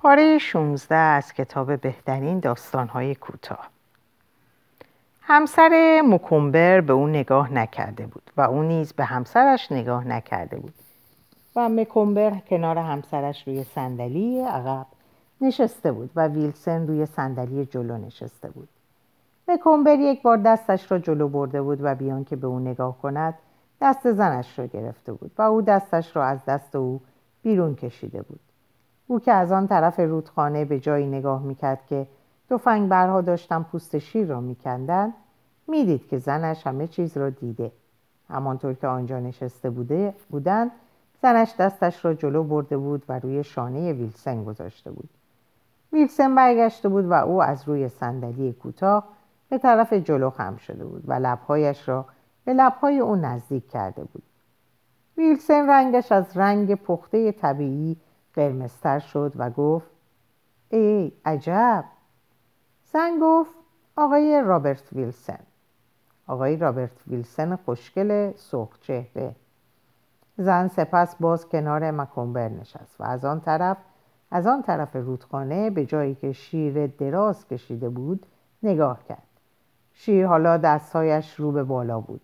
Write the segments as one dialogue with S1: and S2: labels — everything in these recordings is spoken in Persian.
S1: پاره 16 از کتاب بهترین داستانهای کوتاه. همسر مکمبر به او نگاه نکرده بود و او نیز به همسرش نگاه نکرده بود و مکمبر کنار همسرش روی صندلی عقب نشسته بود و ویلسن روی صندلی جلو نشسته بود. مکمبر یک بار دستش را جلو برده بود و بیان که به او نگاه کند دست زنش را گرفته بود و او دستش را از دست او بیرون کشیده بود. او که از آن طرف رودخانه به جایی نگاه می‌کرد که تفنگ برها داشتن پوست شیر را میکندند می‌دید که زنش همه چیز را دیده. همانطور که آنجا نشسته بوده بودند زنش دستش را جلو برده بود و روی شانه ویلسن گذاشته بود. ویلسن برگشته بود و او از روی صندلی کوتاه به طرف جلو خم شده بود و لبهایش را به لبهای او نزدیک کرده بود. ویلسن رنگش از رنگ پخته طبیعی قرمزتر شد و گفت ای عجب! زن گفت آقای رابرت ویلسن. آقای رابرت ویلسن خوشگل سرخ چهره. زن سپس باز کنار مکمبر نشست و از آن طرف از آن طرف رودخانه به جایی که شیر دراز کشیده بود نگاه کرد. شیر حالا دستهایش رو به بالا بود.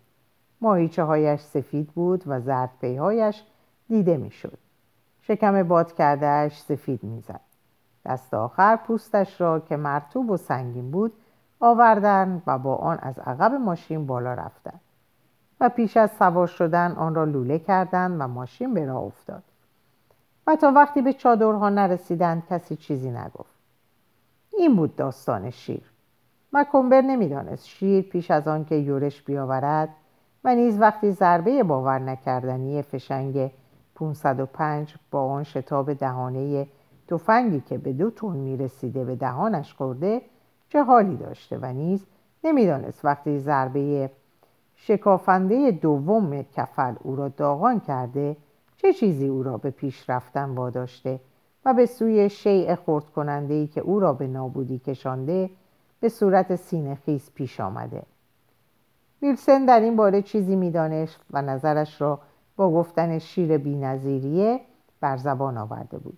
S1: ماهیچه هایش سفید بود و زرد پیهایش دیده می‌شد. شکم باد کردهش سفید می‌زد. دست آخر پوستش را که مرتوب و سنگین بود آوردن و با آن از عقب ماشین بالا رفتند و پیش از سوار شدن آن را لوله کردند و ماشین به راه افتاد. و تا وقتی به چادرها نرسیدند کسی چیزی نگفت. این بود داستان شیر. مکمبر نمی‌دانست شیر پیش از آن که یورش بیاورد و نیز وقتی ضربه باور نکردنی فشنگ 505 با آن شتاب دهانه تفنگی که به دو تون می‌رسیده به دهانش خورده چه حالی داشته و نیز نمی‌دانست وقتی ضربه شکافنده دوم کفل او را داغان کرده چه چیزی او را به پیش رفتن واداشته و به سوی شیع خورد کننده ای که او را به نابودی کشانده به صورت سینه خیز پیش آمده. ویلسن در این باره چیزی می‌دانست و نظرش را با گفتن شیر بینظیریه بر زبان آورده بود.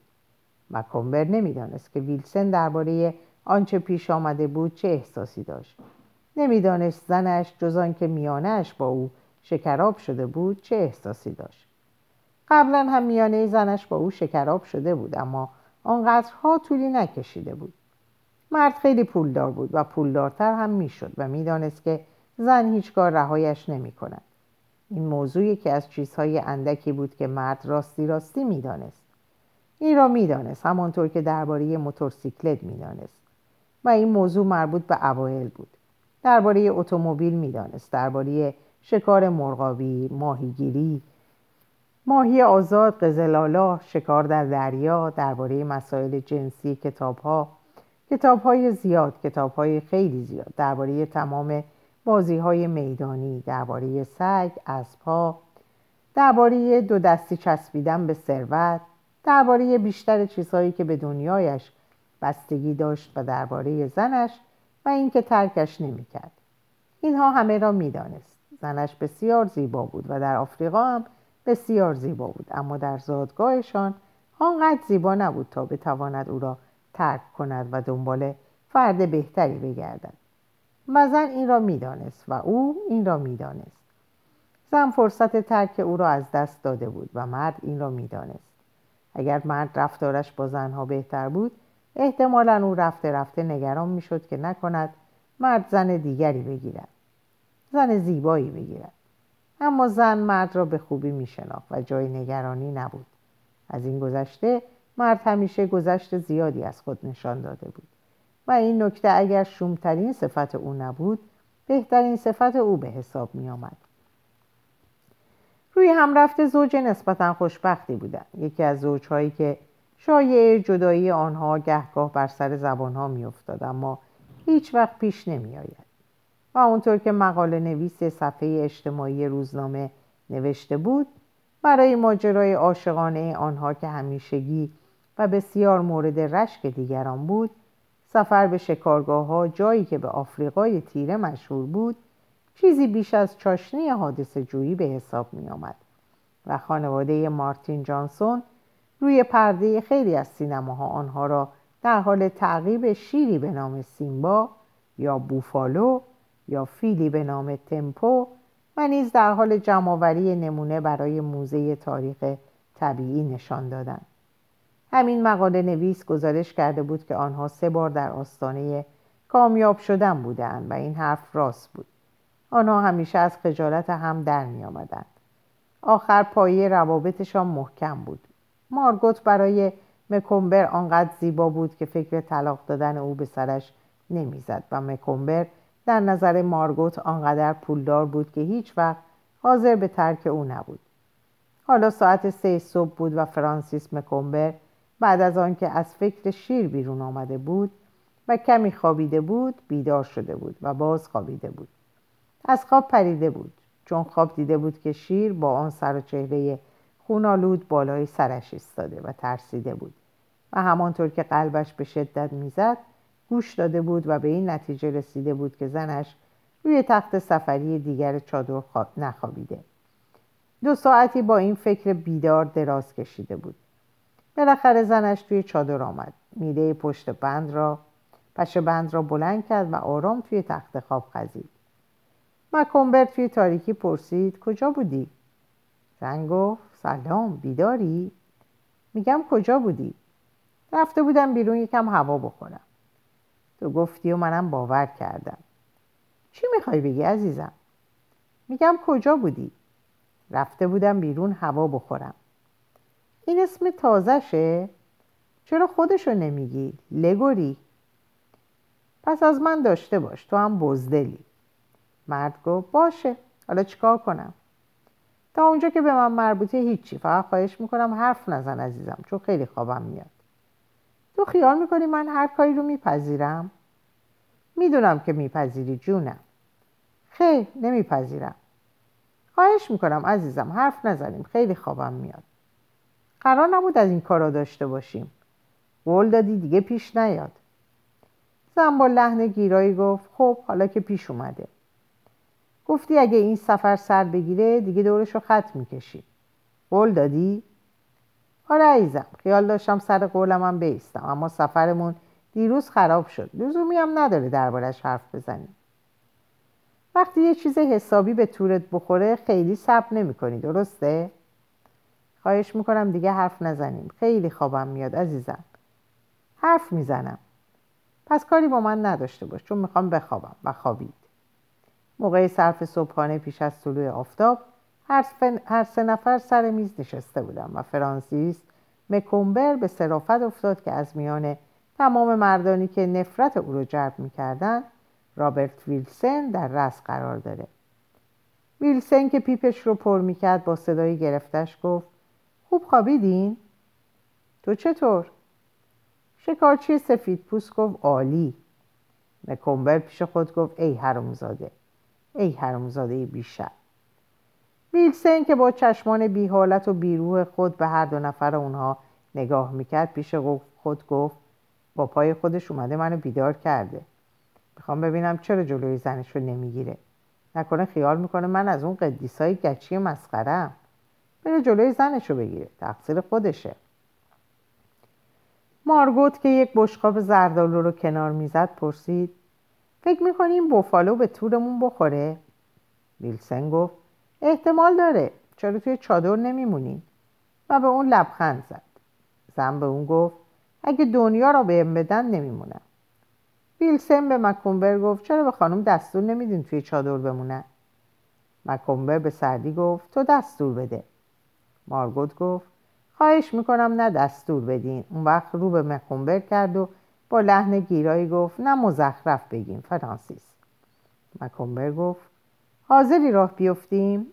S1: مکمبر نمی‌دانست که ویلسن درباره آنچه پیش آمده بود چه احساسی داشت. نمی‌دانست زنش جز که میانهش با او شکراب شده بود چه احساسی داشت. قبلا هم میانه زنش با او شکراب شده بود اما آنقدرها طولی نکشیده بود. مرد خیلی پولدار بود و پولدارتر هم می‌شد و می‌دانست که زن هیچگاه رهایش نمی کند. این موضوعی که از چیزهای اندکی بود که مرد راستی راستی می‌دانست. این را می‌دانست همانطور که درباره موتورسیکلت می‌دانست. و این موضوع مربوط به اوایل بود. درباره اتومبیل می‌دانست درباره شکار مرغابی ماهیگیری ماهی آزاد قزلالا شکار در دریا درباره مسائل جنسی کتابها کتابهای زیاد کتابهای خیلی زیاد درباره تمام بازی های میدانی درباره سگ اسبها درباره دو دستی چسبیدن به ثروت درباره بیشتر چیزهایی که به دنیایش بستگی داشت و درباره زنش و اینکه ترکش نمی‌کرد. اینها همه را می‌دانست. زنش بسیار زیبا بود و در آفریقا هم بسیار زیبا بود اما در زادگاهشان آنقدر زیبا نبود تا بتواند او را ترک کند و دنبال فرد بهتری بگردد. و زن این را می‌دانست و او این را می‌دانست. زن فرصت ترک او را از دست داده بود و مرد این را می‌دانست. اگر مرد رفتارش با زنها بهتر بود احتمالا او رفته رفته نگران می‌شد که نکند مرد زن دیگری بگیرد. زن زیبایی بگیرد. اما زن مرد را به خوبی میشناخت و جای نگرانی نبود. از این گذشته مرد همیشه گذشت زیادی از خود نشان داده بود. و این نکته اگر شومترین صفت او نبود بهترین صفت او به حساب می آمد. روی هم رفته زوج نسبتا خوشبختی بودند یکی از زوجهایی که شایع جدایی آنها گهگاه بر سر زبانها میافتاد اما هیچ وقت پیش نمی آید. و اونطور که مقاله نویس صفحه اجتماعی روزنامه نوشته بود برای ماجرای عاشقانه آنها که همیشگی و بسیار مورد رشک دیگران بود سفر به شکارگاه ها جایی که به آفریقای تیره مشهور بود چیزی بیش از چاشنی حادث جویی به حساب می آمد و خانواده مارتین جانسون روی پرده خیلی از سینماها آنها را در حال تعقیب شیری به نام سیمبا یا بوفالو یا فیلی به نام تمپو و نیز در حال جمعآوری نمونه برای موزه تاریخ طبیعی نشان دادند. همین مقاله نویس گزارش کرده بود که آنها سه بار در آستانه کامیاب شدن بودند و این حرف راست بود. آنها همیشه از خجالت هم در می آمدند. آخر پایه روابطشان محکم بود. مارگوت برای مکومبر آنقدر زیبا بود که فکر طلاق دادن او به سرش نمی‌زد و مکومبر در نظر مارگوت آنقدر پولدار بود که هیچ وقت حاضر به ترک او نبود. حالا ساعت سه صبح بود و فرانسیس مکومبر بعد از آنکه از فکر شیر بیرون آمده بود و کمی خوابیده بود بیدار شده بود و باز خوابیده بود. از خواب پریده بود چون خواب دیده بود که شیر با آن سر و چهره خونالود بالای سرش ایستاده و ترسیده بود و همانطور که قلبش به شدت می‌زد گوش داده بود و به این نتیجه رسیده بود که زنش روی تخت سفری دیگر چادر نخوابیده. دو ساعتی با این فکر بیدار دراز کشیده بود. بالاخره زنش توی چادر آمد میده پشت بند را پشه بند را بلند کرد و آرام توی تخت خواب خزید مکومبرت توی تاریکی پرسید کجا بودی؟ زن گفت سلام بیداری؟ میگم کجا بودی؟ رفته بودم بیرون یکم هوا بخورم تو گفتی و منم باور کردم چی می‌خوای بگی عزیزم؟ میگم کجا بودی؟ رفته بودم بیرون هوا بخورم این اسم تازشه؟ چرا خودشو نمیگی؟ لگوری؟ پس از من داشته باش تو هم بزدلی. مرد گفت باشه. حالا چیکار کنم؟ تا اونجا که به من مربوطه هیچی. فقط خواهش می‌کنم حرف نزن عزیزم چون خیلی خوابم میاد. تو خیال می‌کنی من هر کاری رو میپذیرم؟ می‌دونم که میپذیری جونم. خیر نمیپذیرم. خواهش می‌کنم عزیزم حرف نزنیم. خیلی خوابم میاد. قرار نبود از این کارا داشته باشیم. قول دادی دیگه پیش نیاد. زن با لحن گیرایی گفت خب حالا که پیش اومده. گفتی اگه این سفر سر بگیره دیگه دورش رو خط می‌کشی. قول دادی؟ آره عیزم خیال داشتم سر قولم هم بیستم اما سفرمون دیروز خراب شد. لزومی هم نداره دربارش حرف بزنیم وقتی یه چیز حسابی به تورت بخوره خیلی صبر نمی کنی درسته؟ خواهش می‌کنم دیگه حرف نزنیم. خیلی خوابم میاد عزیزم. حرف می‌زنم. پس کاری با من نداشته باش چون می‌خوام بخوابم و خوابید. موقع صرف صبحانه پیش از طلوع آفتاب هر, سه نفر سر میز نشسته بودم و فرانسیس مکومبر به صرافت افتاد که از میان تمام مردانی که نفرت او رو جلب می‌کردن رابرت ویلسن در رس قرار داره. ویلسن که پیپش رو پر می‌کرد با صدایی گرفتش گفت خوب خوابیدین؟ تو چطور؟ شکارچی سفید پوست گفت عالی. مکومبر پیش خود گفت ای حرامزاده ای حرامزاده بیشتر. ویلسن که با چشمان بی حالت و بیروح خود به هر دو نفر اونها نگاه می‌کرد پیش خود گفت با پای خودش اومده منو بیدار کرده. می‌خوام ببینم چرا جلوی زنش رو نمی‌گیره. نکنه خیال می‌کنه من از اون قدیسای گچی مسخرم بره جلوی زنش رو بگیره. تقصیر خودشه. مارگوت که یک بشقاب زردالو رو کنار می‌زد پرسید فکر می‌کنی این بوفالو به تورمون بخوره؟ ویلسن گفت احتمال داره چرا توی چادر نمیمونی؟ و به اون لبخند زد. زن به اون گفت اگه دنیا را بهم بدن نمیمونم. ویلسن به مکومبر گفت چرا به خانم دستور نمیدین توی چادر بمونن؟ مکومبر به سردی گفت تو دستور بده. مارگوت گفت خواهش می‌کنم نه دستور بدین. اون وقت رو به مکومبر کرد و با لحن گیرایی گفت نه مزخرف بگیم فرانسیس. مکومبر گفت حاضری راه بیفتیم؟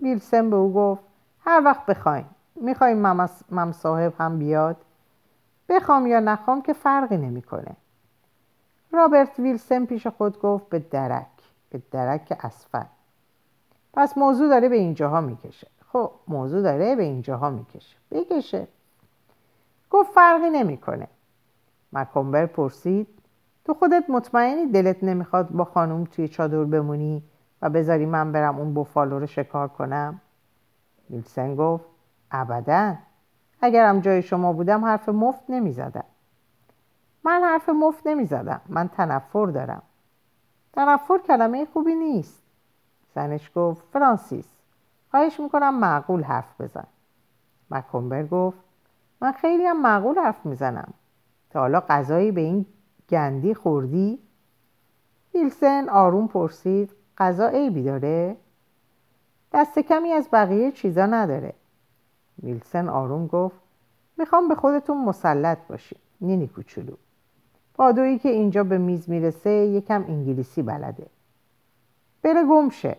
S1: ویلسن به او گفت هر وقت بخواین می‌خوایم مم صاحب هم بیاد. بخوام یا نخوام که فرقی نمی‌کنه. رابرت ویلسن پیش خود گفت به درک. به درک اسفل پس موضوع داره به اینجاها می‌کشه. خب موضوع داره به اینجاها می‌کشه. بکشه. گفت فرقی نمی‌کنه. مکومبر پرسید تو خودت مطمئنی دلت نمی‌خواد با خانوم توی چادر بمونی و بذاری من برم اون بوفالو رو شکار کنم؟ ویلسن گفت ابدا. اگرم جای شما بودم حرف مفت نمی‌زدم. من حرف مفت نمی‌زدم. من تنفر دارم. تنفر کلمه خوبی نیست. زنش گفت فرانسیس. خواهش می‌کنم معقول حرف بزن. مکمبر گفت من خیلی هم معقول حرف می‌زنم. تا حالا غذایی به این گندی خوردی؟ ویلسن آروم پرسید غذا عیبی داره؟ دست کمی از بقیه چیزا نداره. ویلسن آروم گفت می‌خوام به خودتون مسلط باشی نینی کوچولو. پادویی که اینجا به میز می‌رسه یکم انگلیسی بلده. بره گمشه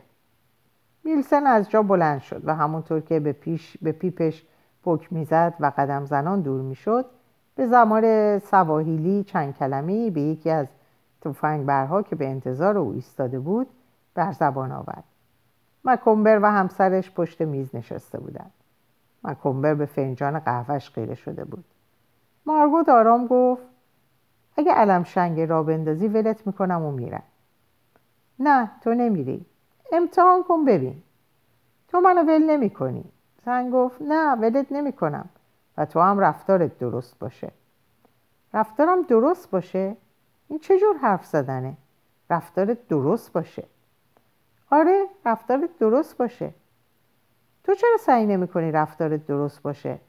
S1: ویلسن از جا بلند شد و همونطور که به, پیش به پیپش پک می‌زد و قدم زنان دور می‌شد به زمان سواهیلی چند کلمه به یکی از توفنگ برها که به انتظار او ایستاده بود بر زبان آورد. مکمبر و همسرش پشت میز نشسته بودند. مکمبر به فنجان قهوهش خیره شده بود. مارگوت آرام گفت اگه علم شنگ را بندازی ولت می‌کنم و میرم. نه تو نمیری. امتحان کن ببین. تو منو ول نمی کنی زن گفت نه ولت نمی کنم و تو هم رفتارت درست باشه. رفتارم درست باشه؟ این چجور حرف زدنه؟ رفتارت درست باشه. آره رفتارت درست باشه. تو چرا سعی نمی کنی رفتارت درست باشه؟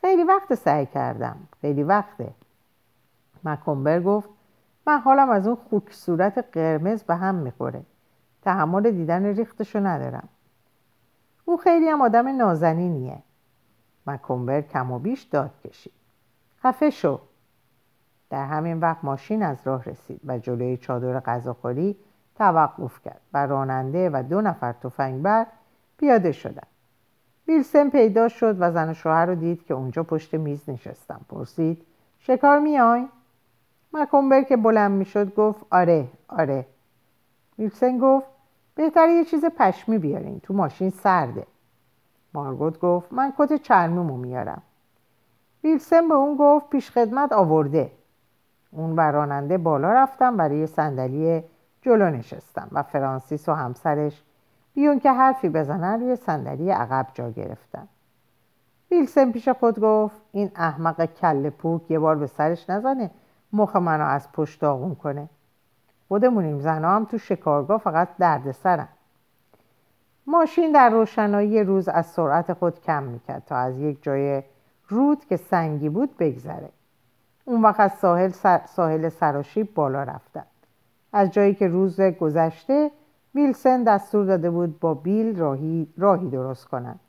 S1: خیلی وقت سعی کردم. خیلی وقته. مکمبر گفت من حالم از اون خوک صورت قرمز به هم می‌خوره. تحمل دیدن ریختشو ندارم. او خیلی هم آدم نازنینیه. مکمبر کم و بیش داد کشید. خفه شو. در همین وقت ماشین از راه رسید و جلوی چادر غذاخوری توقف کرد و راننده و دو نفر تفنگبر پیاده شدند ویلسن پیدا شد و زن و شوهر رو دید که اونجا پشت میز نشستن. پرسید شکار میای؟ مکمبر که بلند می‌شد گفت آره آره. ویلسن گفت بهتره یه چیز پشمی بیارین. تو ماشین سرده. مارگوت گفت من کت چرمیمو میارم. ویلسن به اون گفت پیش خدمت آورده. اون و راننده بالا رفتم و روی صندلی جلو نشستم و فرانسیس و همسرش بیون که حرفی بزنن روی صندلی عقب جا گرفتن. ویلسن پیش خود گفت این احمق کل پوک یه بار به سرش نزنه مخ منو از پشت داغون کنه. خودمونیم. زنها هم تو شکارگاه فقط دردسرن ماشین در روشنایی روز از سرعت خود کم می‌کرد تا از یک جای رود که سنگی بود بگذره. اون وقت از ساحل, ساحل سراشیب بالا رفتن. از جایی که روز گذشته ویلسن دستور داده بود با بیل راهی, راهی درست کنند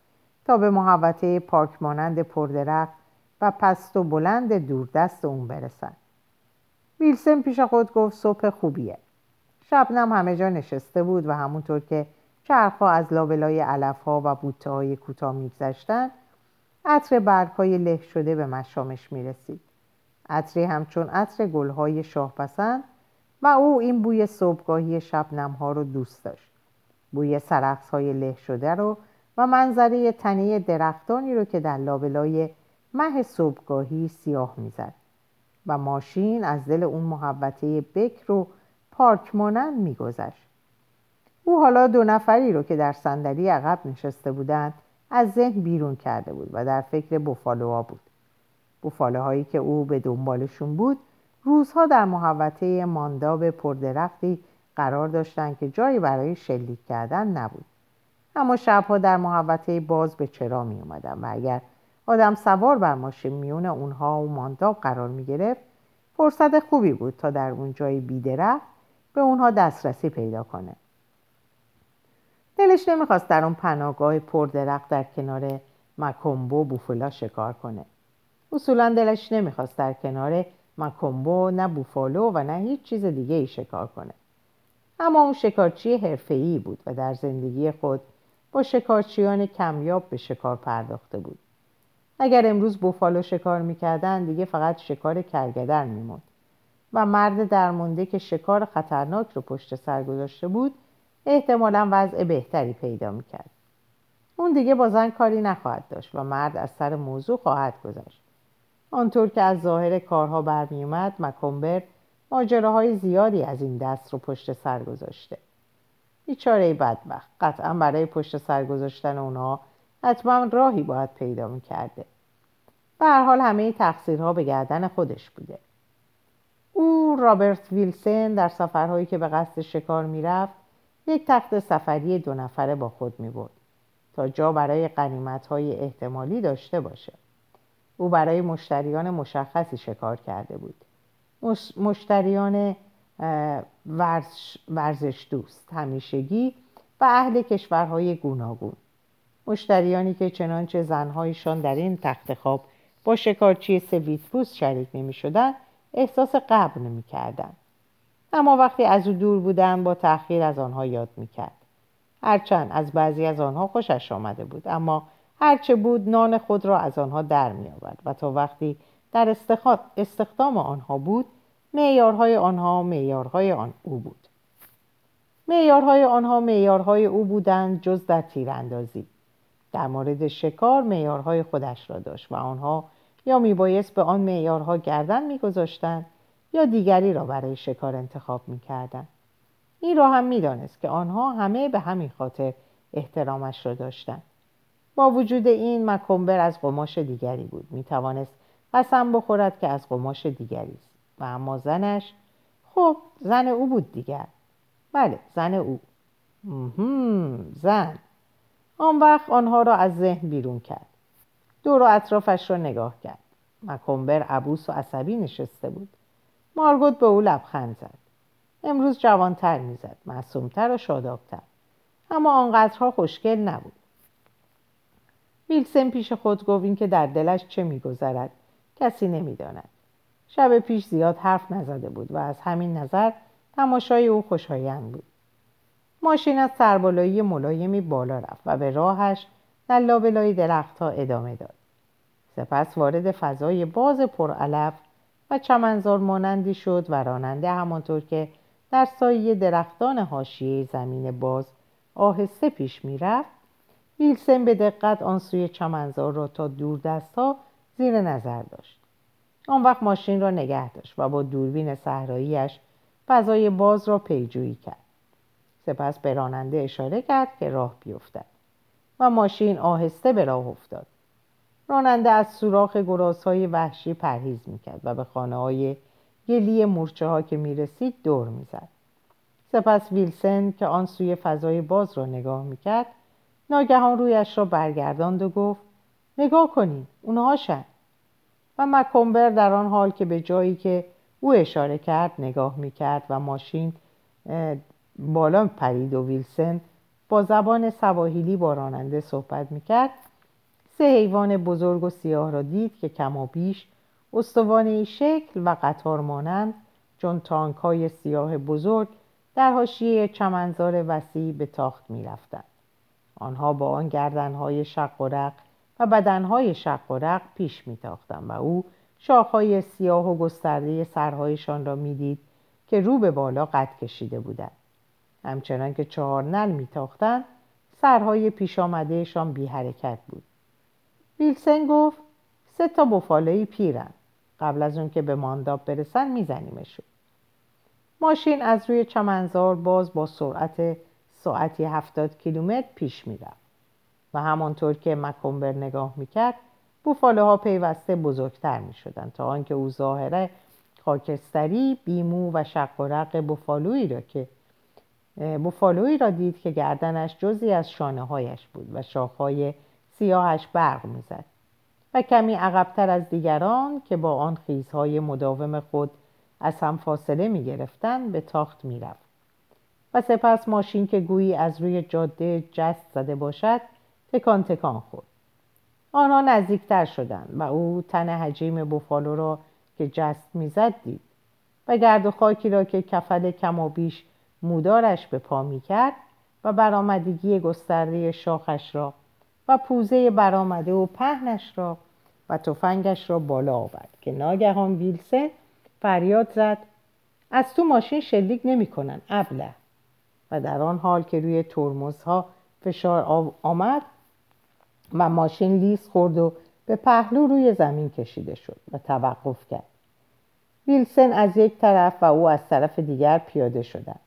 S1: تا به محوطه پارک مانند پردرخت و پست و بلند دوردست اون برسن. ویلسن پیش خود گفت صبح خوبیه. شبنم همه جا نشسته بود و همونطور که چرخها از لابلای علفها و بوته های کوتاه میگذشتند عطر برگهای له شده به مشامش می‌رسید. عطری همچون عطر گلهای شاه پسند و او این بوی صبحگاهی شبنم ها رو دوست داشت. بوی سرخص های له شده رو و منظره تنه درختانی رو که در لابلای مه صبحگاهی سیاه می‌زد. و ماشین از دل اون محبته بکر و پارک مانند میگذشت. او حالا دو نفری رو که در صندلی عقب نشسته بودند از ذهن بیرون کرده بود و در فکر بوفالوها بود. بوفالوهایی که او به دنبالشون بود روزها در محوطه مانداب پردرختی قرار داشتند که جایی برای شلیک کردن نبود. اما شبها در محوطه باز به چرا می اومدن و اگر آدم سوار بر ماشین میون اونها و مانداب قرار می گرفت فرصت خوبی بود تا در اون جای بیدرخت به اونها دسترسی پیدا کنه. دلش نمی‌خواست در اون پناهگاه پردرخت در کنار مکمبو بوفلا شکار کنه. اصولا دلش نمی‌خواست در کنار مکمبو نه بوفالو و نه هیچ چیز دیگه ای شکار کنه. اما اون شکارچی حرفه‌ای بود و در زندگی خود با شکارچیان کمیاب به شکار پرداخته بود. اگر امروز بوفالو شکار می‌کردن دیگه فقط شکار کرگدر میموند و مرد درمونده که شکار خطرناک رو پشت سر گذاشته بود احتمالا وضع بهتری پیدا می‌کرد. اون دیگه با زن کاری نخواهد داشت و مرد از سر موضوع خواهد گذشت. آنطور که از ظاهر کارها برمیومد مکمبر ماجراهای زیادی از این دست رو پشت سر گذاشته. بیچاره بدبخت. قطعا برای پشت سر گذاشتن اونها حتما راهی باید پیدا می‌کرده. به حال همه تقصیرها به گردن خودش بوده. او رابرت ویلسن در سفرهایی که به قصد شکار می‌رفت یک تخت سفری دو نفره با خود می برد تا جا برای قنیمت های احتمالی داشته باشه. او برای مشتریان مشخصی شکار کرده بود. مشتریان ورزش دوست همیشگی و اهل کشورهای گوناگون. مشتریانی که چنانچه زنهایشان در این تخت خواب با شکارچی سویت شریک نمی شدن احساس قبل نمی کردن. اما وقتی از او دور بودن با تأخیر از آنها یاد می کرد. هرچند از بعضی از آنها خوشش آمده بود اما هرچه بود نان خود را از آنها در می و تا وقتی در استخدام آنها بود معیارهای آنها معیارهای آن او بود معیارهای آنها معیارهای او بودند جز در تیراندازی در مورد شکار معیارهای خودش را داشت و آنها یا میبایست به آن معیارها گردن میگذاشتند یا دیگری را برای شکار انتخاب می‌کردند. این را هم می‌دانست که آنها همه به همین خاطر احترامش را داشتند. با وجود این مکمبر از قماش دیگری بود. می‌توانست قسم بخورد که از قماش دیگری است. و اما زنش خب زن او بود دیگر. بله زن او. زن. آن وقت آنها را از ذهن بیرون کرد. دور و اطرافش را نگاه کرد. مکمبر عبوس و عصبی نشسته بود. مارگوت به او لبخند زد. امروز جوانتر می‌زد معصومتر و شادابتر. اما آنقدرها خوشگل نبود. ویلسن پیش خود گفت این که در دلش چه میگذرد کسی نمی‌داند. شب پیش زیاد حرف نزده بود و از همین نظر تماشای او خوشایند بود. ماشین از سربالایی ملایمی بالا رفت و به راهش در لابلای درختها ادامه داد. سپس وارد فضای باز پرعلف و چمنزار مانندی شد و راننده همانطور که در سایه درختان حاشیه زمین باز آهسته پیش می‌رفت ویلسن به دقت آن سوی چمنزار را تا دور دستها زیر نظر داشت. آن وقت ماشین را نگه داشت و با دوربین صحراییش فضای باز را پیجویی کرد. سپس به راننده اشاره کرد که راه بیفتد و ماشین آهسته به راه افتاد. راننده از سوراخ های وحشی پرهیز می‌کرد و به خانه های گلی مورچه ها که می‌رسید دور می‌زد. سپس ویلسن که آن سوی فضای باز را نگاه می‌کرد ناگهان رویش را برگرداند و گفت نگاه کنید اونهاشن و مکمبر در آن حال که به جایی که او اشاره کرد نگاه می‌کرد و ماشین بالا پرید و ویلسن با زبان سواحیلی با راننده صحبت می‌کرد. سه حیوان بزرگ و سیاه را دید که کم و بیش استوانه شکل و قطار مانند چون تانک های سیاه بزرگ در حاشیه چمنزار وسیع به تاخت می آنها با آن گردنهای شق و رق و بدنهای شق و رق پیش می و او شاخهای سیاه و گسترده سرهایشان را می‌دید که رو به بالا قد کشیده بودند. همچنان که چهار نل میتاختند سرهای پیش آمدهشان بی حرکت بود. ویلسن گفت سه تا بفالایی پیرن. قبل از اون که به مانداب برسن میزنیمشون. ماشین از روی چمنزار باز با سرعت ساعتی هفتاد کیلومتر پیش می‌رفت. و همانطور که مکمبر نگاه می‌کرد ها پیوسته بزرگتر می‌شدند تا آنکه او ظاهره خاکستری بیمو و شق و رق بفالویی را که بفالویی را دید که گردنش جزی از شانه هایش بود و شاخهای سیاهش برق می‌زد و کمی عقبتر از دیگران که با آن خیزهای مداوم خود از هم فاصله می گرفتن به تاخت می رفت. و سپس ماشین که گویی از روی جاده جست زده باشد تکان تکان خورد آنها نزدیکتر شدند و او تن حجیم بوفالو را که جست می‌زد دید و گرد و خاکی را که کفل کم و بیش مودارش به پا می‌کرد و برآمدگی گسترده شاخش را و پوزه برآمده و پهنش را و تفنگش را بالا آورد که ناگهان ویلسه فریاد زد از تو ماشین شلیک نمی‌کنن ابله. و در آن حال که روی ترمزها فشار آمد و ماشین لیز خورد و به پهلو روی زمین کشیده شد و توقف کرد. ویلسن از یک طرف و او از طرف دیگر پیاده شدند.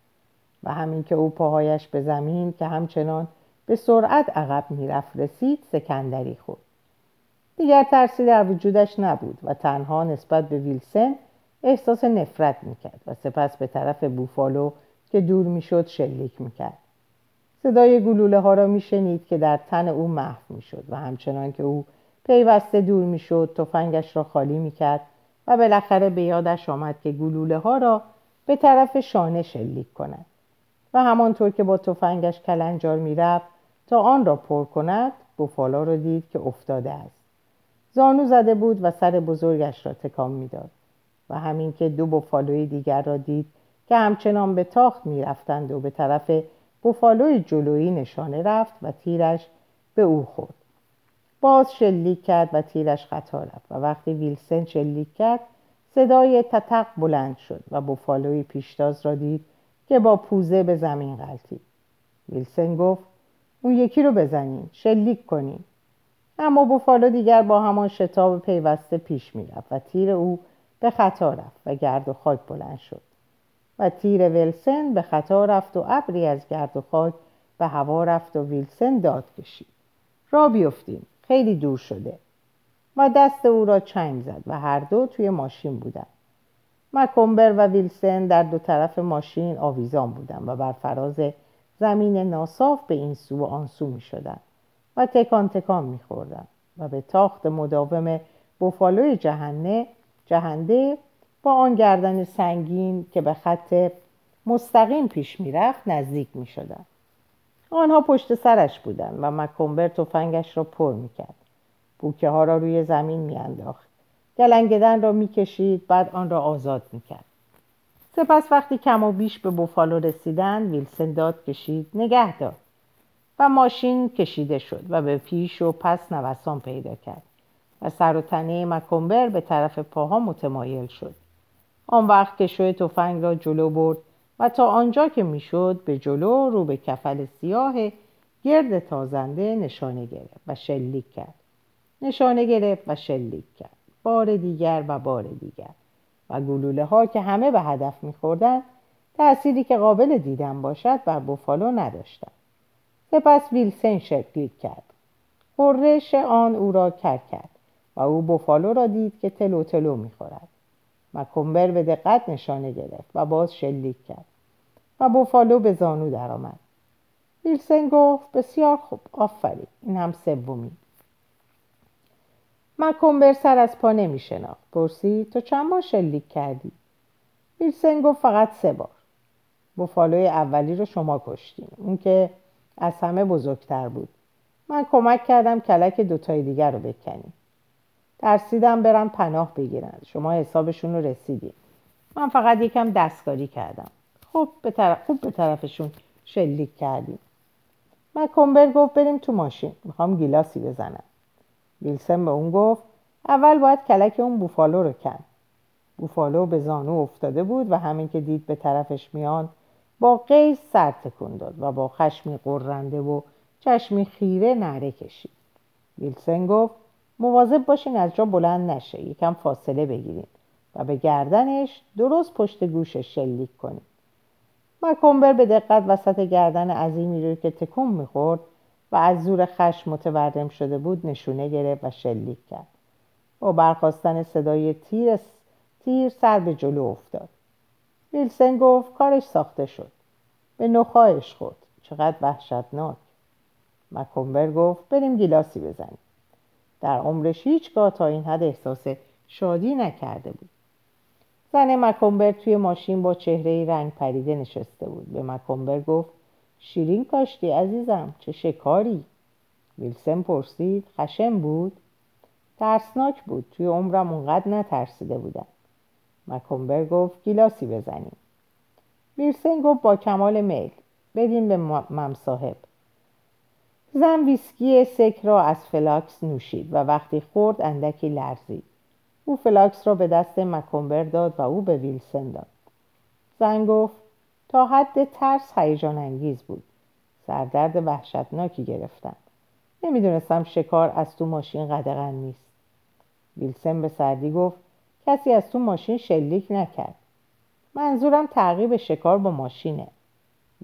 S1: و همین که او پاهایش به زمین که همچنان به سرعت عقب می‌رفت رسید سکندری خورد. دیگر ترسی در وجودش نبود و تنها نسبت به ویلسن احساس نفرت می‌کرد و سپس به طرف بوفالو که دور می‌شد شلیک می‌کرد. صدای گلوله ها را میشنید که در تن او محو می‌شد و همچنان که او پیوسته دور می‌شد تفنگش را خالی می‌کرد و بالاخره به یادش آمد که گلوله ها را به طرف شانه شلیک کند. و همانطور که با تفنگش کلنجار می‌رفت تا آن را پر کند بوفالا را دید که افتاده است. زانو زده بود و سر بزرگش را تکان می‌داد و همین که دو بوفالوی دیگر را دید که همچنان به تاخت می‌رفتند و به طرف بوفالوی جلویی نشانه رفت و تیرش به او خورد. باز شلیک کرد و تیرش خطا رفت و وقتی ویلسن شلیک کرد صدای تتق بلند شد و بوفالوی پیشتاز را دید که با پوزه به زمین غلطید ویلسن گفت اون یکی رو بزنین شلیک کنین. اما بوفالو دیگر با همان شتاب پیوسته پیش می‌رفت و تیر او به خطا رفت و گرد و خاک بلند شد. و تیر ویلسن به خطا رفت و ابری از گرد و خاک به هوا رفت و ویلسن داد کشید. را بیفتیم خیلی دور شده. و دست او را چنگ زد و هر دو توی ماشین بودند. مکمبر و ویلسن در دو طرف ماشین آویزان بودند و بر فراز زمین ناصاف به این سو و آن سو می شدن و تکان تکان می خوردن و به تاخت مداوم بوفالوی جهنه جهنده با آن گردن سنگین که به خط مستقیم پیش می‌رفت نزدیک می شدن. آنها پشت سرش بودند و مکمبر تفنگش را پر می‌کرد بوکه ها را روی زمین میانداخت گلنگدن را می‌کشید بعد آن را آزاد می‌کرد. سپس وقتی کم و بیش به بوفالو رسیدن ویلسن داد کشید نگه دار. و ماشین کشیده شد و به پیش و پس نوسان پیدا کرد. و سر و تنه مکمبر به طرف پاها متمایل شد. آن وقت که شوی تفنگ را جلو برد و تا آنجا که می‌شد به جلو رو به کفل سیاه گرد تازنده نشانه گرفت و شلیک کرد. نشانه گرفت و شلیک کرد. بار دیگر و بار دیگر. و گلوله ها که همه به هدف میخوردند تأثیری که قابل دیدن باشد بر بوفالو نداشتند. سپس ویلسن شلیک کرد. قررش آن او را کر کرد و او بوفالو را دید که تلو تلو می‌خورد. مکمبر به دقت نشانه گرفت و باز شلیک کرد. و بوفالو به زانو درآمد. ویلسن گفت بسیار خوب آفرین این هم سومی. مکمبر سر از پا نمی شناخت پرسید تو چند بار شلیک کردی؟ ویلسن گفت فقط سه بار. بوفالوی اولی رو شما کشتین. اون که از همه بزرگتر بود. من کمک کردم کلک دوتای دیگر رو بکنیم ترسیدم برم پناه بگیرن. شما حسابشون رو رسیدیم من فقط یکم دستکاری کردم. خوب به طرف خوب به طرفشون شلیک کردیم. مکمبر گفت بریم تو ماشین. می‌خوام گیلاسی بزنم. ویلسن به اون گفت اول باید کلک اون بوفالو رو کن بوفالو به زانو افتاده بود و همین که دید به طرفش میان با قیز سر تکون داد و با خشمی قرنده و چشمی خیره نره کشید. ویلسن گفت مواظب باشین از جا بلند نشه یکم فاصله بگیرین و به گردنش درست پشت گوشش شلیک کنید. مکمبر به دقت وسط گردن عظیمی رو که تکون می‌خورد و از زور خشم متورم شده بود نشونه گرفت و شلیک کرد. با برخواستن صدای تیر, تیر سر به جلو افتاد. ویلسن گفت کارش ساخته شد. به نخواهش خود چقدر وحشتناک. مکمبر گفت بریم گیلاسی بزنیم. در عمرش هیچگاه تا این حد احساس شادی نکرده بود. زن مکمبر توی ماشین با چهره رنگ پریده نشسته بود. به مکمبر گفت شیرین کاشتی عزیزم چه شکاری؟ ویلسن پرسید خشم بود؟ ترسناک بود توی عمرم اونقدر نترسیده بودم. مکمبر گفت گیلاسی بزنیم. ویلسن گفت با کمال میل. بدین به ممصاحب زن ویسکی سک را از فلاکس نوشید و وقتی خورد اندکی لرزید. او فلاکس را به دست مکومبر داد و او به ویلسن داد. زن گفت تا حد ترس هیجان انگیز بود. سردرد وحشتناکی گرفتم. نمی‌دونستم شکار از تو ماشین قدغن نیست. ویلسن به سردی گفت کسی از تو ماشین شلیک نکرد. منظورم تعقیب شکار با ماشینه.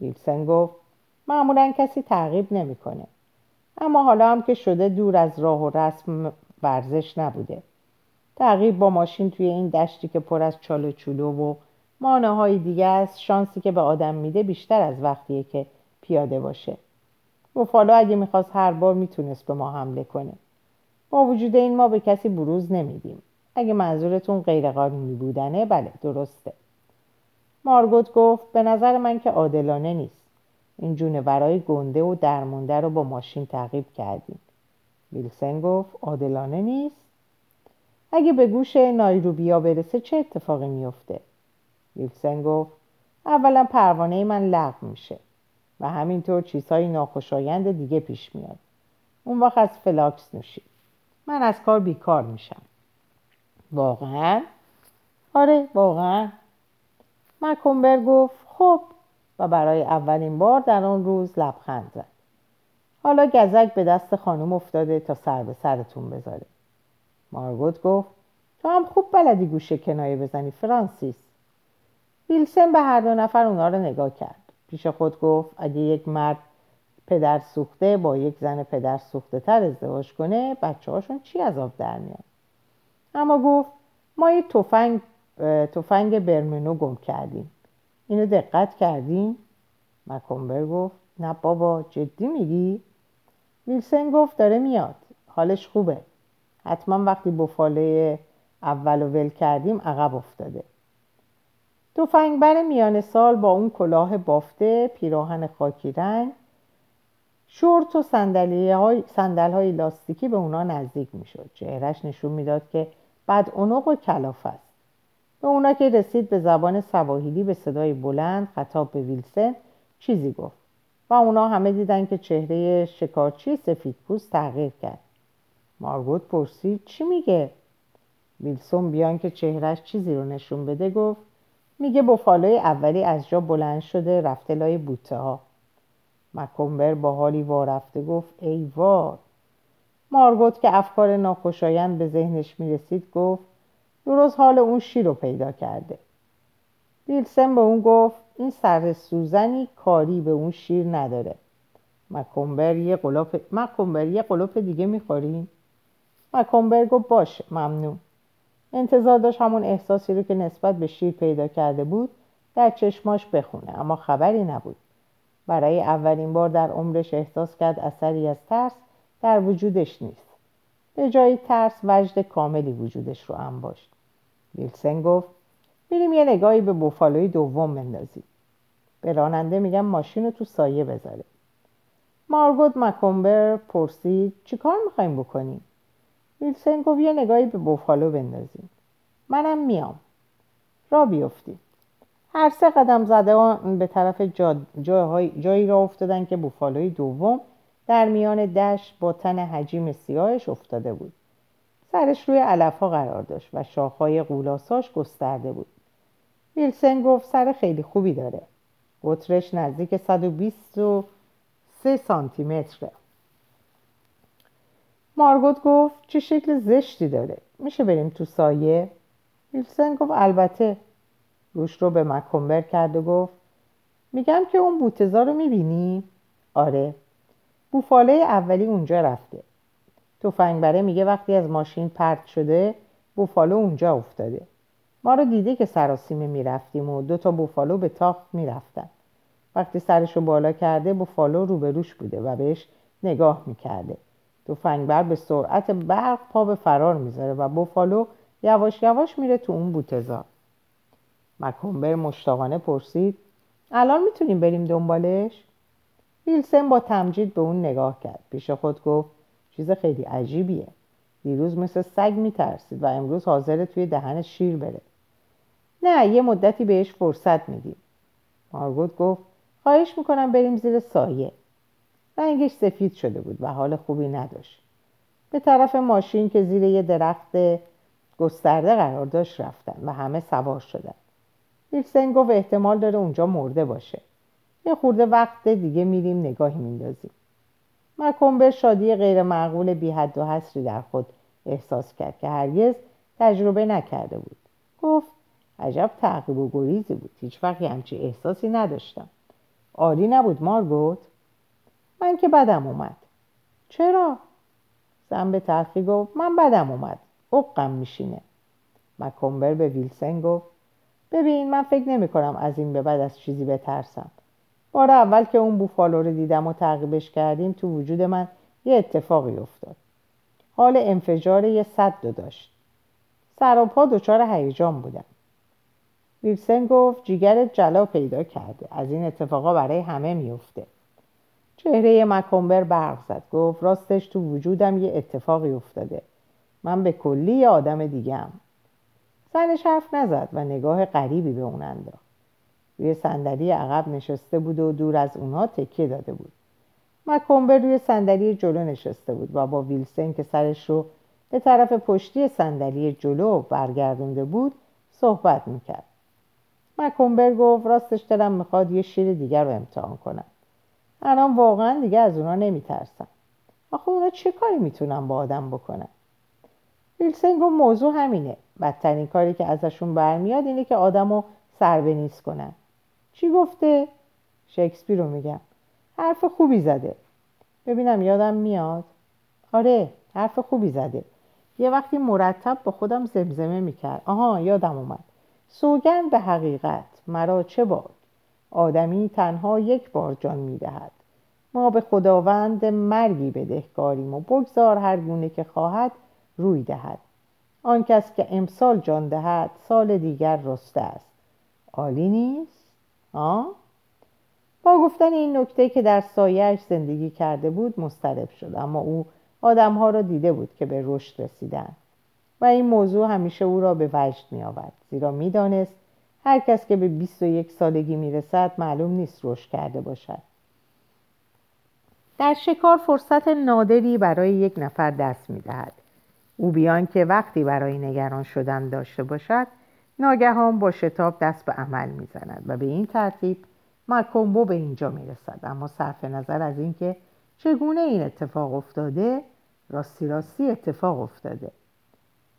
S1: ویلسن گفت معمولا کسی تعقیب نمی‌کنه. اما حالا هم که شده دور از راه و رسم ورزش نبوده. تعقیب با ماشین توی این دشتی که پر از چال و چولو و مانه های دیگه است شانسی که به آدم میده بیشتر از وقتیه که پیاده باشه. بوفالو اگه می‌خواست هر بار می‌تونست به ما حمله کنه. با وجود این ما به کسی بروز نمیدیم. اگه منظورتون غیرقانونی بودنه بله درسته. مارگوت گفت به نظر من که عادلانه نیست. این جونورای گنده و درمونده رو با ماشین تعقیب کردیم. ویلسن گفت عادلانه نیست؟ اگه به گوش نایروبیا برسه چه اتفاقی میفته ویلسن گفت اولا پروانه من لغو میشه و همینطور چیزهای ناخوشایند دیگه پیش میاد. اون وقت از فلاکس نوشید. من از کار بیکار میشم. واقعا؟ آره واقعا. مکومبر گفت خب. و برای اولین بار در آن روز لبخند زد. حالا گزک به دست خانم افتاده تا سر به سرتون بذاره. مارگوت گفت تو هم خوب بلدی گوشه و کنایه بزنی فرانسیس. ویلسن به هر دو نفر اونا رو نگاه کرد. پیش خود گفت اگه یک مرد پدر سوخته با یک زن پدر سوخته تر ازدواج کنه بچه هاشون چی عذاب در میاد اما گفت ما یه تفنگ تفنگ برمنو گم کردیم. اینو دقت کردیم مکومبر گفت نه بابا جدی میگی؟ ویلسن گفت داره میاد. حالش خوبه. حتما وقتی بفاله اول و ول کردیم عقب افتاده. تفنگبر میان سال با اون کلاه بافته پیراهن خاکی رنگ شورت و سندل های لاستیکی به اونا نزدیک می‌شد. چهرش نشون می‌داد که بد اونق و کلاف است. به اونا که رسید به زبان سواحیلی به صدای بلند خطاب به ویلسن چیزی گفت. و اونا همه دیدن که چهره شکارچی سفید پوست تغییر کرد. مارگوت پرسید چی میگه؟ ویلسون بیان که چهرش چیزی رو نشون بده گفت میگه بفالوی اولی از جا بلند شده رفته لای بوته ها. مکومبر با حالی وارفته گفت ای وار مارگوت که افکار ناخوشایند به ذهنش می‌رسید گفت درست حال اون شیر رو پیدا کرده. ویلسن به اون گفت این سر سوزنی کاری به اون شیر نداره. مکومبر یه قلوپ مکومبر یه قلوپ دیگه می‌خوریم؟ مکومبر گفت باشه ممنون. انتظار داشت همون احساسی رو که نسبت به شیر پیدا کرده بود در چشماش بخونه اما خبری نبود. برای اولین بار در عمرش احساس کرد اثری از ترس در وجودش نیست. به جای ترس وجد کاملی وجودش رو انباشت ویلسن گفت میریم یه نگاهی به بوفالوی دوم بندازیم. به راننده میگم ماشین رو تو سایه بذاره مارگوت مکومبر پرسید چیکار می‌خوایم بکنیم؟ ویلسن گفت یه نگاهی به بوفالو بندازیم. منم میام. را بیفتیم. هر سه قدم زده به طرف جا... جایی را افتادن که بوفالوی دوم در میان دشت با تن حجیم سیاهش افتاده بود. سرش روی علف ها قرار داشت و شاخهای قولاساش گسترده بود. ویلسن گفت سر خیلی خوبی داره. قطرش نزدیک 123 سانتی متره مارگوت گفت چه شکل زشتی داره. میشه بریم تو سایه؟ ویلسن گفت البته. روش رو به مکمبر کرد و گفت میگم که اون بوتزا رو می‌بینی؟ آره. بوفاله اولی اونجا رفته. تفنگبره میگه وقتی از ماشین پرت شده بوفالو اونجا افتاده. ما رو دیده که سراسیمه می‌رفتیم و دو تا بوفالو به تاخت می‌رفتن. وقتی سرشو بالا کرده بوفالو روبروش بوده و بهش نگاه می‌کرده. تفنگبر به سرعت برق پا به فرار می‌ذاره و بوفالو یواش یواش میره تو اون بوتزار مکومبر مشتاقانه پرسید الان می‌تونیم بریم دنبالش؟ ویلسن با تمجید به اون نگاه کرد. پیش خود گفت چیز خیلی عجیبیه. دیروز مثل سگ میترسید و امروز حاضر توی دهن شیر بره. نه یه مدتی بهش فرصت میدیم. مارگوت گفت خواهش می‌کنم بریم زیر سایه. رنگش سفید شده بود و حال خوبی نداشت. به طرف ماشین که زیر یه درخت گسترده قرار داشت رفتن و همه سوار شدن. ویلسن گفت احتمال داره اونجا مرده باشه. یه خورده وقت دیگه میریم نگاهی میندازیم. مکومبر شادی غیر معقول بی حد و حسری در خود احساس کرد که هرگز تجربه نکرده بود. گفت عجب تعقیب و گریزی بود. هیچ وقتی همچی احساسی نداشتم. عالی نبود مارگوت من که بدم اومد. چرا؟ زن به تلخی گفت من بدم اومد. اقم میشینه. مکمبر به ویلسن گفت ببین من فکر نمی کنم از این به بعد از چیزی بترسم. بار اول که اون بوفالو رو دیدم و تعقیبش کردیم تو وجود من یه اتفاقی افتاد. حال انفجار یه صد دو داشت. سر و پا دچار هیجان بودم. ویلسن گفت جیگرت جلا پیدا کرده. از این اتفاقا برای همه میفته چهره مکمبر برق زد. گفت راستش تو وجودم یه اتفاقی افتاده. من به کلی یه آدم دیگم زنش حرف نزد و نگاه غریبی به اون انداخت. روی صندلی عقب نشسته بود و دور از اونها تکیه داده بود. مکمبر روی صندلی جلو نشسته بود و با ویلسن که سرش رو به طرف پشتی صندلی جلو برگردونده بود صحبت می‌کرد. مکمبر گفت راستش دلم می‌خواد یه شیر دیگر رو امتحان کنم. الان واقعا دیگه از اونا نمیترسم. آخه اونا چه کاری می‌تونن با آدم بکنن؟ ویلسن گفت موضوع همینه. بدترین کاری که ازشون برمیاد اینه که آدم رو سر به کنن. چی گفته؟ شکسپیر رو میگم. حرف خوبی زده. ببینم یادم میاد. آره حرف خوبی زده. یه وقتی مرتب با خودم زمزمه می‌کرد. آها یادم اومد. سوگن به حقیقت. مرا چه باد آدمی تنها یک بار جان می‌دهد. ما به خداوند مرگی بدهکاریم و بگذار هر گونه که خواهد روی دهد. آن کس که امسال جان دهد سال دیگر رسته است. عالی نیست؟ آه؟ با گفتن این نکته که در سایهش زندگی کرده بود مسترب شد. اما او آدمها را دیده بود که به رشد رسیدن. و این موضوع همیشه او را به وجد می آورد زیرا می‌دانست هر کس که به 21 سالگی می رسد معلوم نیست رشد کرده باشد. در شکار فرصت نادری برای یک نفر دست می دهد. او بیان که وقتی برای نگران شدن داشته باشد ناگهان با شتاب دست به عمل می‌زند و به این ترتیب مکومبو به اینجا می‌رسد. اما صرف نظر از اینکه چگونه این اتفاق افتاده راستی راستی اتفاق افتاده.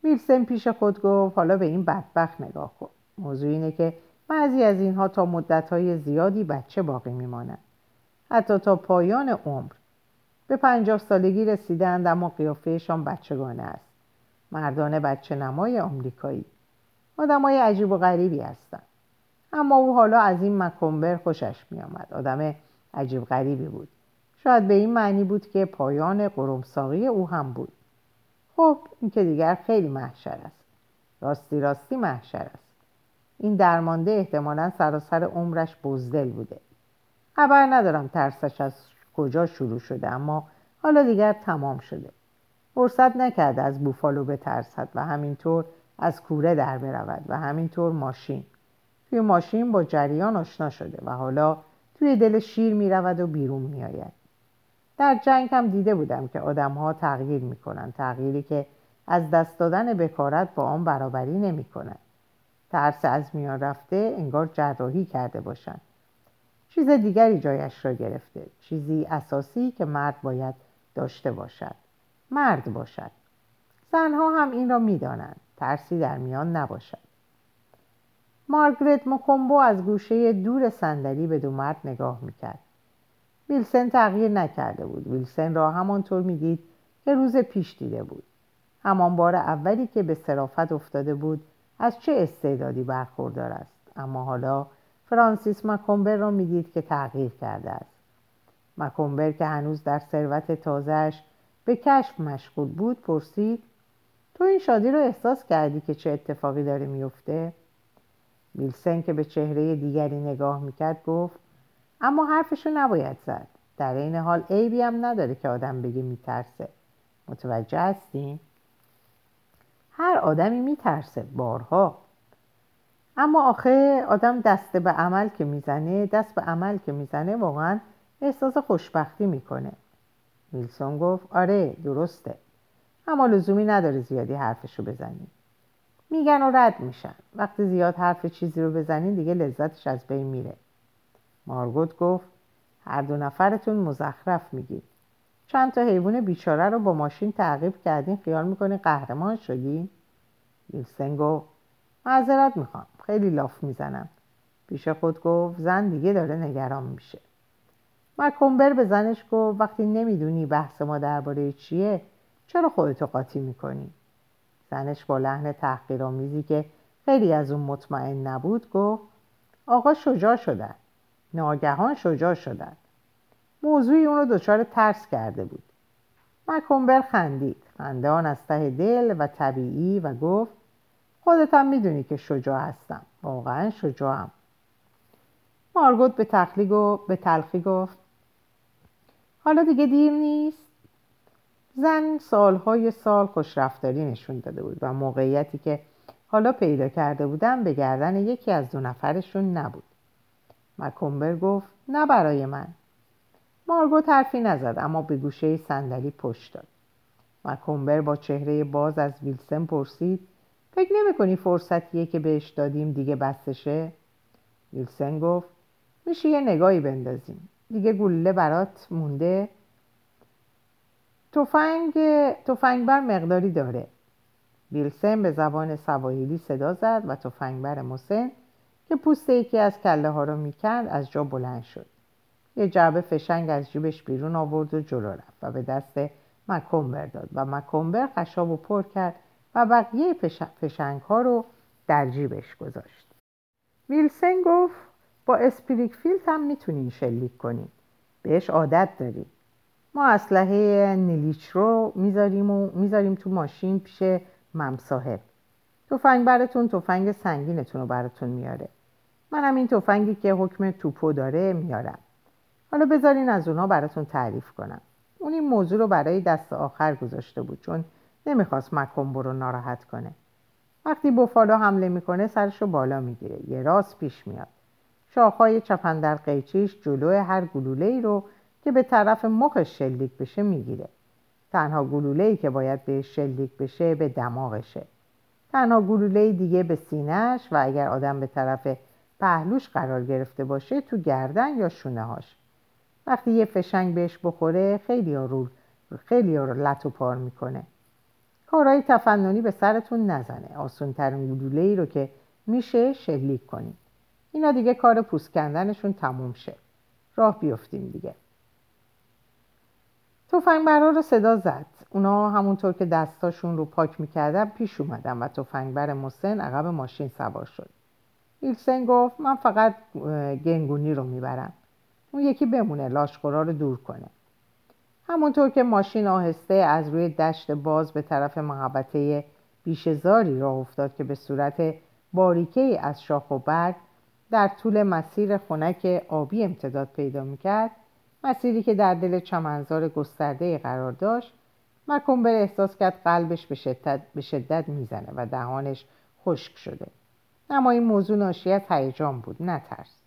S1: میلسن پیش خود گفت حالا به این بدبخت نگاه کن. موضوع اینه که بعضی از اینها تا مدتهای زیادی بچه باقی میمانند حتی تا پایان عمر. به پنجاه سالگی رسیدند اما قیافهشان بچگانه است. مردان بچه نمای آمریکایی. های عجیب و غریبی هستند. اما او حالا از این مکمبر خوشش می آمد آدم عجیب غریبی بود. شاید به این معنی بود که پایان قرمساقی او هم بود. خب این که دیگر خیلی محشر است. راستی راستی محشر است. این درمانده احتمالا سراسر عمرش بزدل بوده خبر ندارم ترسش از کجا شروع شده اما حالا دیگر تمام شده فرصت نکرده از بوفالو بترسد و همینطور از کوره در برود و همینطور ماشین توی ماشین با جریان آشنا شده و حالا توی دل شیر می رود و بیرون می آید. در جنگ هم دیده بودم که آدم ها تغییر می کنن. تغییری که از دست دادن بکارت با آن برابری نمی کنن. ترس از میان رفته انگار جراحی کرده باشند. چیز دیگری جایش را گرفته. چیزی اساسی که مرد باید داشته باشد. مرد باشد. زنها هم این را می دانند. ترسی در میان نباشد مارگرت مکومبو از گوشه دور صندلی به دو مرد نگاه می‌کرد ویلسن تغییر نکرده بود ویلسن را همانطور می‌دید که روز پیش دیده بود همان بار اولی که به صرافت افتاده بود از چه استعدادی برخوردار است اما حالا فرانسیس مکومبر را می‌دید که تغییر کرده است مکومبر که هنوز در ثروت تازهش به کشف مشغول بود پرسید تو این شادی رو احساس کردی که چه اتفاقی داره میفته؟ ویلسن که به چهره دیگری نگاه می‌کرد گفت اما حرفشو نباید زد در این حال عیبی هم نداره که آدم بگه میترسه متوجه هستی؟ هر آدمی میترسه بارها. اما آخه آدم دست به عمل که می‌زنه دست به عمل که می‌زنه واقعا احساس خوشبختی می‌کنه. ویلسون گفت آره درسته. اما لزومی نداره زیادی حرفشو بزنی. میگن و رد میشن. وقتی زیاد حرف چیزی رو بزنین دیگه لذتش از بین میره. مارگوت گفت هر دو نفرتون مزخرف میگید. چند تا حیوان بیچاره رو با ماشین تعقیب کردین خیال می‌کنین قهرمان شدین ویلسن گفت معذرت می‌خوام. خیلی لاف می‌زنم. پیش خود گفت زن دیگه داره نگران میشه. مکمبر به زنش گفت وقتی نمی‌دونی بحث ما درباره چیه چرا خودتو قاطی می‌کنی؟ زنش با لحن تحقیرآمیزی که خیلی از اون مطمئن نبود گفت آقا شجاع شدن. ناگهان شجاع شدن. موضوعی اون رو دچار ترس کرده بود. مکمبر خندید. خندان از ته دل و طبیعی و گفت خودتم می‌دونی که شجاع هستم. واقعا شجاعم. مارگوت به تخلیق و به تلخی گفت حالا دیگه دیر نیست. زن سالهای سال خوشرفتاری نشون داده بود و موقعیتی که حالا پیدا کرده بودم به گردن یکی از دو نفرشون نبود. مکمبر گفت نه برای من. مارگو حرفی نزد اما به گوشه صندلی پشت داد. مکمبر با چهره باز از ویلسن پرسید فکر نمی کنی فرصتیه که بهش دادیم دیگه بستشه؟ ویلسن گفت میشه یه نگاهی بندازیم. دیگه گلوله برات مونده. تفنگ تفنگبر مقداری داره. ویلسن به زبان سواحیلی صدا زد و تفنگبر مسن که پوست یکی از کله ها رو می‌کرد از جا بلند شد. یه جعبه فشنگ از جیبش بیرون آورد و جلو رفت و به دست مکمبر داد و مکمبر خشاب و پر کرد و بقیه فشنگ ها رو در جیبش گذاشت. ویلسن گفت با اسپریک فیلت هم می‌تونین شلیک کنین. بهش عادت داریم. ما اسلحه نیلیچ رو می‌ذاریم و می‌ذاریم تو ماشین پیش ممصاحب تفنگ براتون تفنگ سنگینتون رو براتون میاره. منم این تفنگی که حکم توپو داره میارم. حالا بذارین از اونها براتون تعریف کنم. اون این موضوع رو برای دست آخر گذاشته بود چون نمی‌خواست مکمبو رو ناراحت کنه. وقتی بوفالو حمله می‌کنه سرش رو بالا می‌گیره. یه راست پیش میاد. شاخهای چپندر قیچیش جلو هر گلوله ای رو که به طرف مخش شلیک بشه می‌گیره. تنها گلوله ای که باید به شلیک بشه به دماغشه. تنها گلوله دیگه به سینهش و اگر آدم به طرف پهلوش قرار گرفته باشه تو گردن یا شونه هاش وقتی یه فشنگ بهش بخوره خیلی رو خیلی رو لط و پار می‌کنه. کارهای تفننی به سرتون نزنه. آسون ترین گلوله ای رو که میشه شلیک کنید. اینا دیگه کار پوست کندنشون تموم شه. راه بیفتیم دیگه. تفنگبرا رو صدا زد. اونا همونطور که دستاشون رو پاک می‌کردن پیش اومدن و تفنگبر مسن عقب ماشین سوار شد. ویلسن گفت من فقط گنگونی رو می‌برم. اون یکی بمونه لاشخورا رو دور کنه. همونطور که ماشین آهسته از روی دشت باز به طرف محبته بیشزاری راه افتاد که به صورت باریکه از شاخ و برگ در طول مسیر خنک آبی امتداد پیدا می‌کرد مسیری که در دل چمنزار گسترده قرار داشت. مکمبر احساس کرد قلبش به شدت, به شدت می‌زنه و دهانش خشک شده. اما این موضوع ناشی از هیجان بود نه ترس.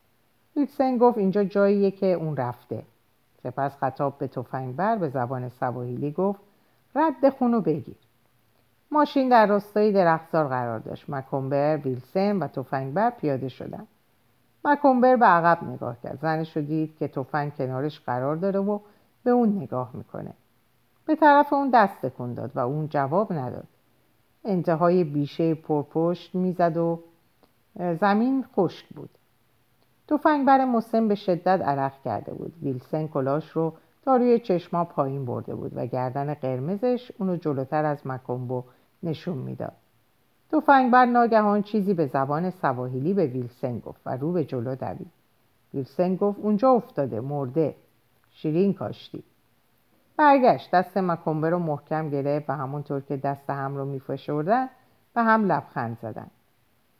S1: ویلسن گفت اینجا جاییه که اون رفته. سپس خطاب به تفنگبر به زبان سواحیلی گفت رد خونو بگیر. ماشین در راستای درختزار قرار داشت. مکمبر ویلسن و تفنگبر پیاده شدند مکمبر به عقب نگاه کرد. زنش رو دید که تفنگ کنارش قرار داره و به اون نگاه می‌کنه. به طرف اون دست تکون داد و اون جواب نداد. انتهای بیشه پرپشت می‌زد و زمین خشک بود. تفنگ بر مسن به شدت عرق کرده بود. ویلسن کلاش رو تا روی چشما پایین برده بود و گردن قرمزش اونو جلوتر از مکمبو نشون می‌داد. بر ناگهان چیزی به زبان سواحیلی به ویلسن گفت و رو به جلو دوید. ویلسن گفت اونجا افتاده مرده. شیرین کاشتی. برگشت. دست مکمبه رو محکم گرفت و همونطور که دست هم رو میفشردن و هم لبخند زدن.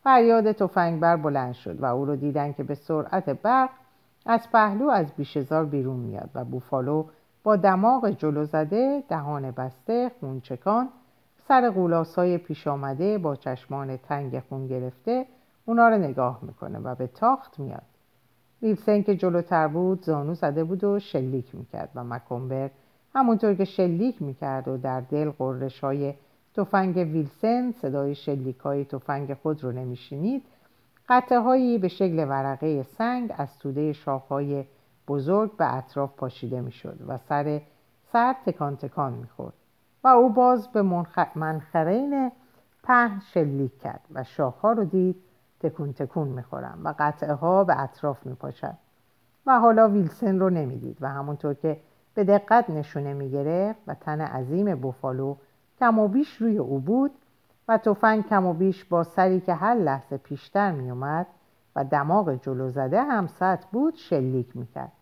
S1: فریاد تفنگبر بلند شد و او رو دیدن که به سرعت برق از پهلو از بیشزار بیرون میاد و بوفالو با دماغ جلو زده دهان بسته خونچکان سر های پیش آمده با چشمان تنگ خون گرفته اونا رو نگاه می‌کنه و به تاخت میاد. ویلسن که جلوتر بود زانو زده بود و شلیک می‌کرد و مکمبر همونطور که شلیک می‌کرد و در دل قررش های تفنگ ویلسن صدای شلیک های تفنگ خود رو نمیشینید. قطعه هایی به شکل ورقه سنگ از توده شاخهای بزرگ به اطراف پاشیده می‌شد و سر سر تکان تکان می‌خورد و او باز به منخرین پهن شلیک کرد و شاخها رو دید تکون تکون می‌خورن و قطعه ها به اطراف میپاشد و حالا ویلسن رو نمی‌دید و همونطور که به دقت نشونه می‌گرفت و تن عظیم بوفالو کم و بیش روی او بود و تفنگ کم و بیش با سری که هر لحظه پیشتر میومد و دماغ جلو زده هم سطح بود شلیک می‌کرد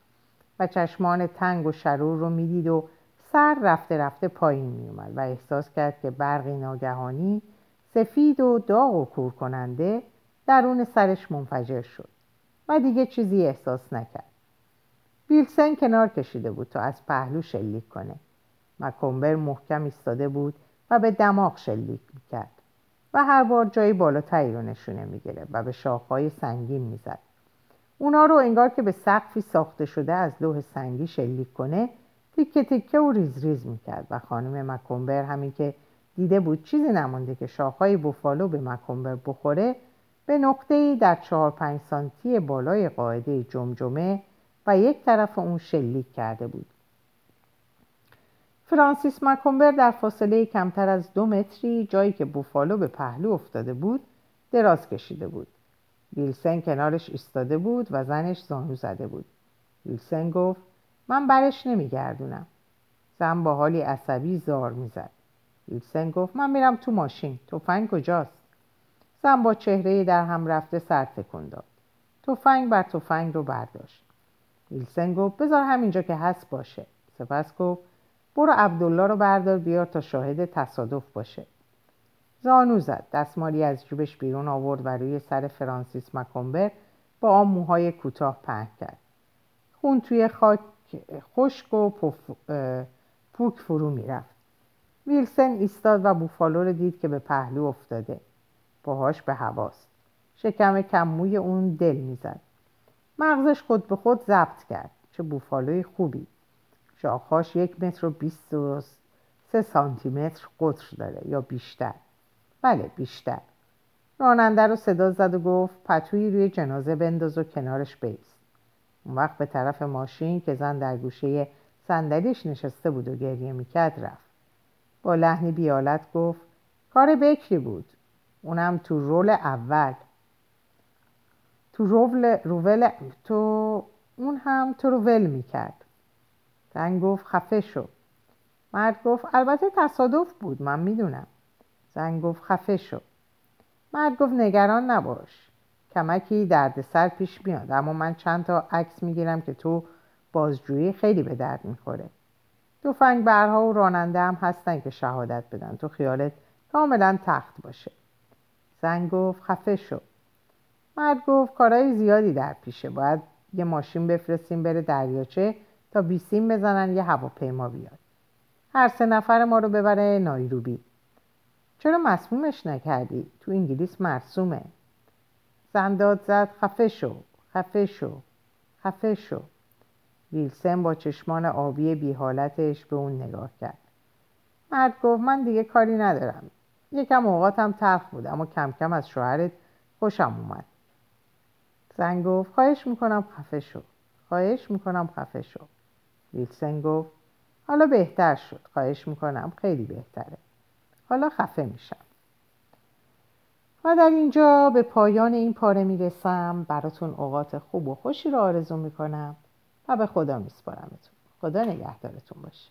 S1: و چشمان تنگ و شرور رو می‌دید و سر رفته رفته پایین میومد و احساس کرد که برقی ناگهانی سفید و داغ و کور کننده درون سرش منفجر شد و دیگه چیزی احساس نکرد. ویلسن کنار کشیده بود تا از پهلو شلیک کنه. مکمبر محکم ایستاده بود و به دماغ شلیک می‌کرد و هر بار جایی بالاتری رو نشونه می‌گرفت و به شاخهای سنگین می‌زد. اونا رو انگار که به سقفی ساخته شده از لوح سنگی شلیک کنه تیکه تیکه و ریز ریز می‌کرد و خانم مکمبر همین که دیده بود چیزی نمونده که شاخهای بوفالو به مکمبر بخوره به نقطه در چهار پنج سانتی بالای قاعده جمجمه و یک طرف اون شلیک کرده بود. فرانسیس مکمبر در فاصله کمتر از دو متری جایی که بوفالو به پهلو افتاده بود دراز کشیده بود. ویلسن کنارش ایستاده بود و زنش زانو زده بود. ویلسن گفت من برش نمیگردونم. زن با حالی عصبی زار می‌زد. ویلسن گفت من میرم تو ماشین. تفنگ کجاست؟ زن با چهره در هم رفته سر تکون داد. تفنگ بر تفنگ رو برداشت. ویلسن گفت بذار همینجا که هست باشه. سپس گفت برو عبدالله رو بردار بیار تا شاهد تصادف باشه. زانو زد. دستمالی از جوبش بیرون آورد و روی سر فرانسیس مکمبر با آن موهای کوتاه پهن کرد. خون توی خاک خشک و پوک فرو می‌رفت. ویلسن ایستاد و بوفالو رو دید که به پهلو افتاده. باهاش به هواست شکم کموی اون دل می‌زد. مغزش خود به خود ضبط کرد چه بوفالوی خوبی. شاخهاش یک متر و بیست و سه سانتی متر قطر داره یا بیشتر. بله بیشتر. راننده رو صدا زد و گفت پتویی روی جنازه بنداز و کنارش بیست. اون وقت به طرف ماشین که زن در گوشه صندلیش نشسته بود و گریه می‌کرد رفت. با لحنی بیالت گفت کار بکری بود. اونم تو رول اول. تو رول روول تو اون هم تو رو ول می‌کرد. زن گفت خفه شو. مرد گفت البته تصادف بود من می‌دونم. زن گفت خفه شو. مرد گفت نگران نباش. کمکی سر پیش میاد اما من چند تا عکس می‌گیرم که تو بازجویی خیلی به درد می‌خوره. فنگ برها و راننده هم هستن که شهادت بدن. تو خیالت کاملا تخت باشه. زن گفت خفه شو. مرد گفت کارهای زیادی در پیشه. باید یه ماشین بفرستیم بره دریاچه تا بیسیم بزنن یه هواپیما بیاد. هر سه نفر ما رو ببره نایروبی. چرا مسمومش نکردی؟ تو انگلیس مرسومه. زنداد زد خفه شو خفه شو خفه شو. ویلسن با چشمان آبی بی حالتش به اون نگاه کرد. مرد گفت من دیگه کاری ندارم. یکم اوقاتم تلخ بود اما کم کم از شوهرت خوشم اومد. زن گفت خواهش می‌کنم خفه شو. خواهش می‌کنم خفه شو. ویلسن گفت حالا بهتر شد خواهش می‌کنم خیلی بهتره. حالا خفه میشم. و در اینجا به پایان این پاره می‌رسم. براتون اوقات خوب و خوشی رو آرزو می‌کنم و به خدا میسپارمتون. خدا نگهدارتون باشه.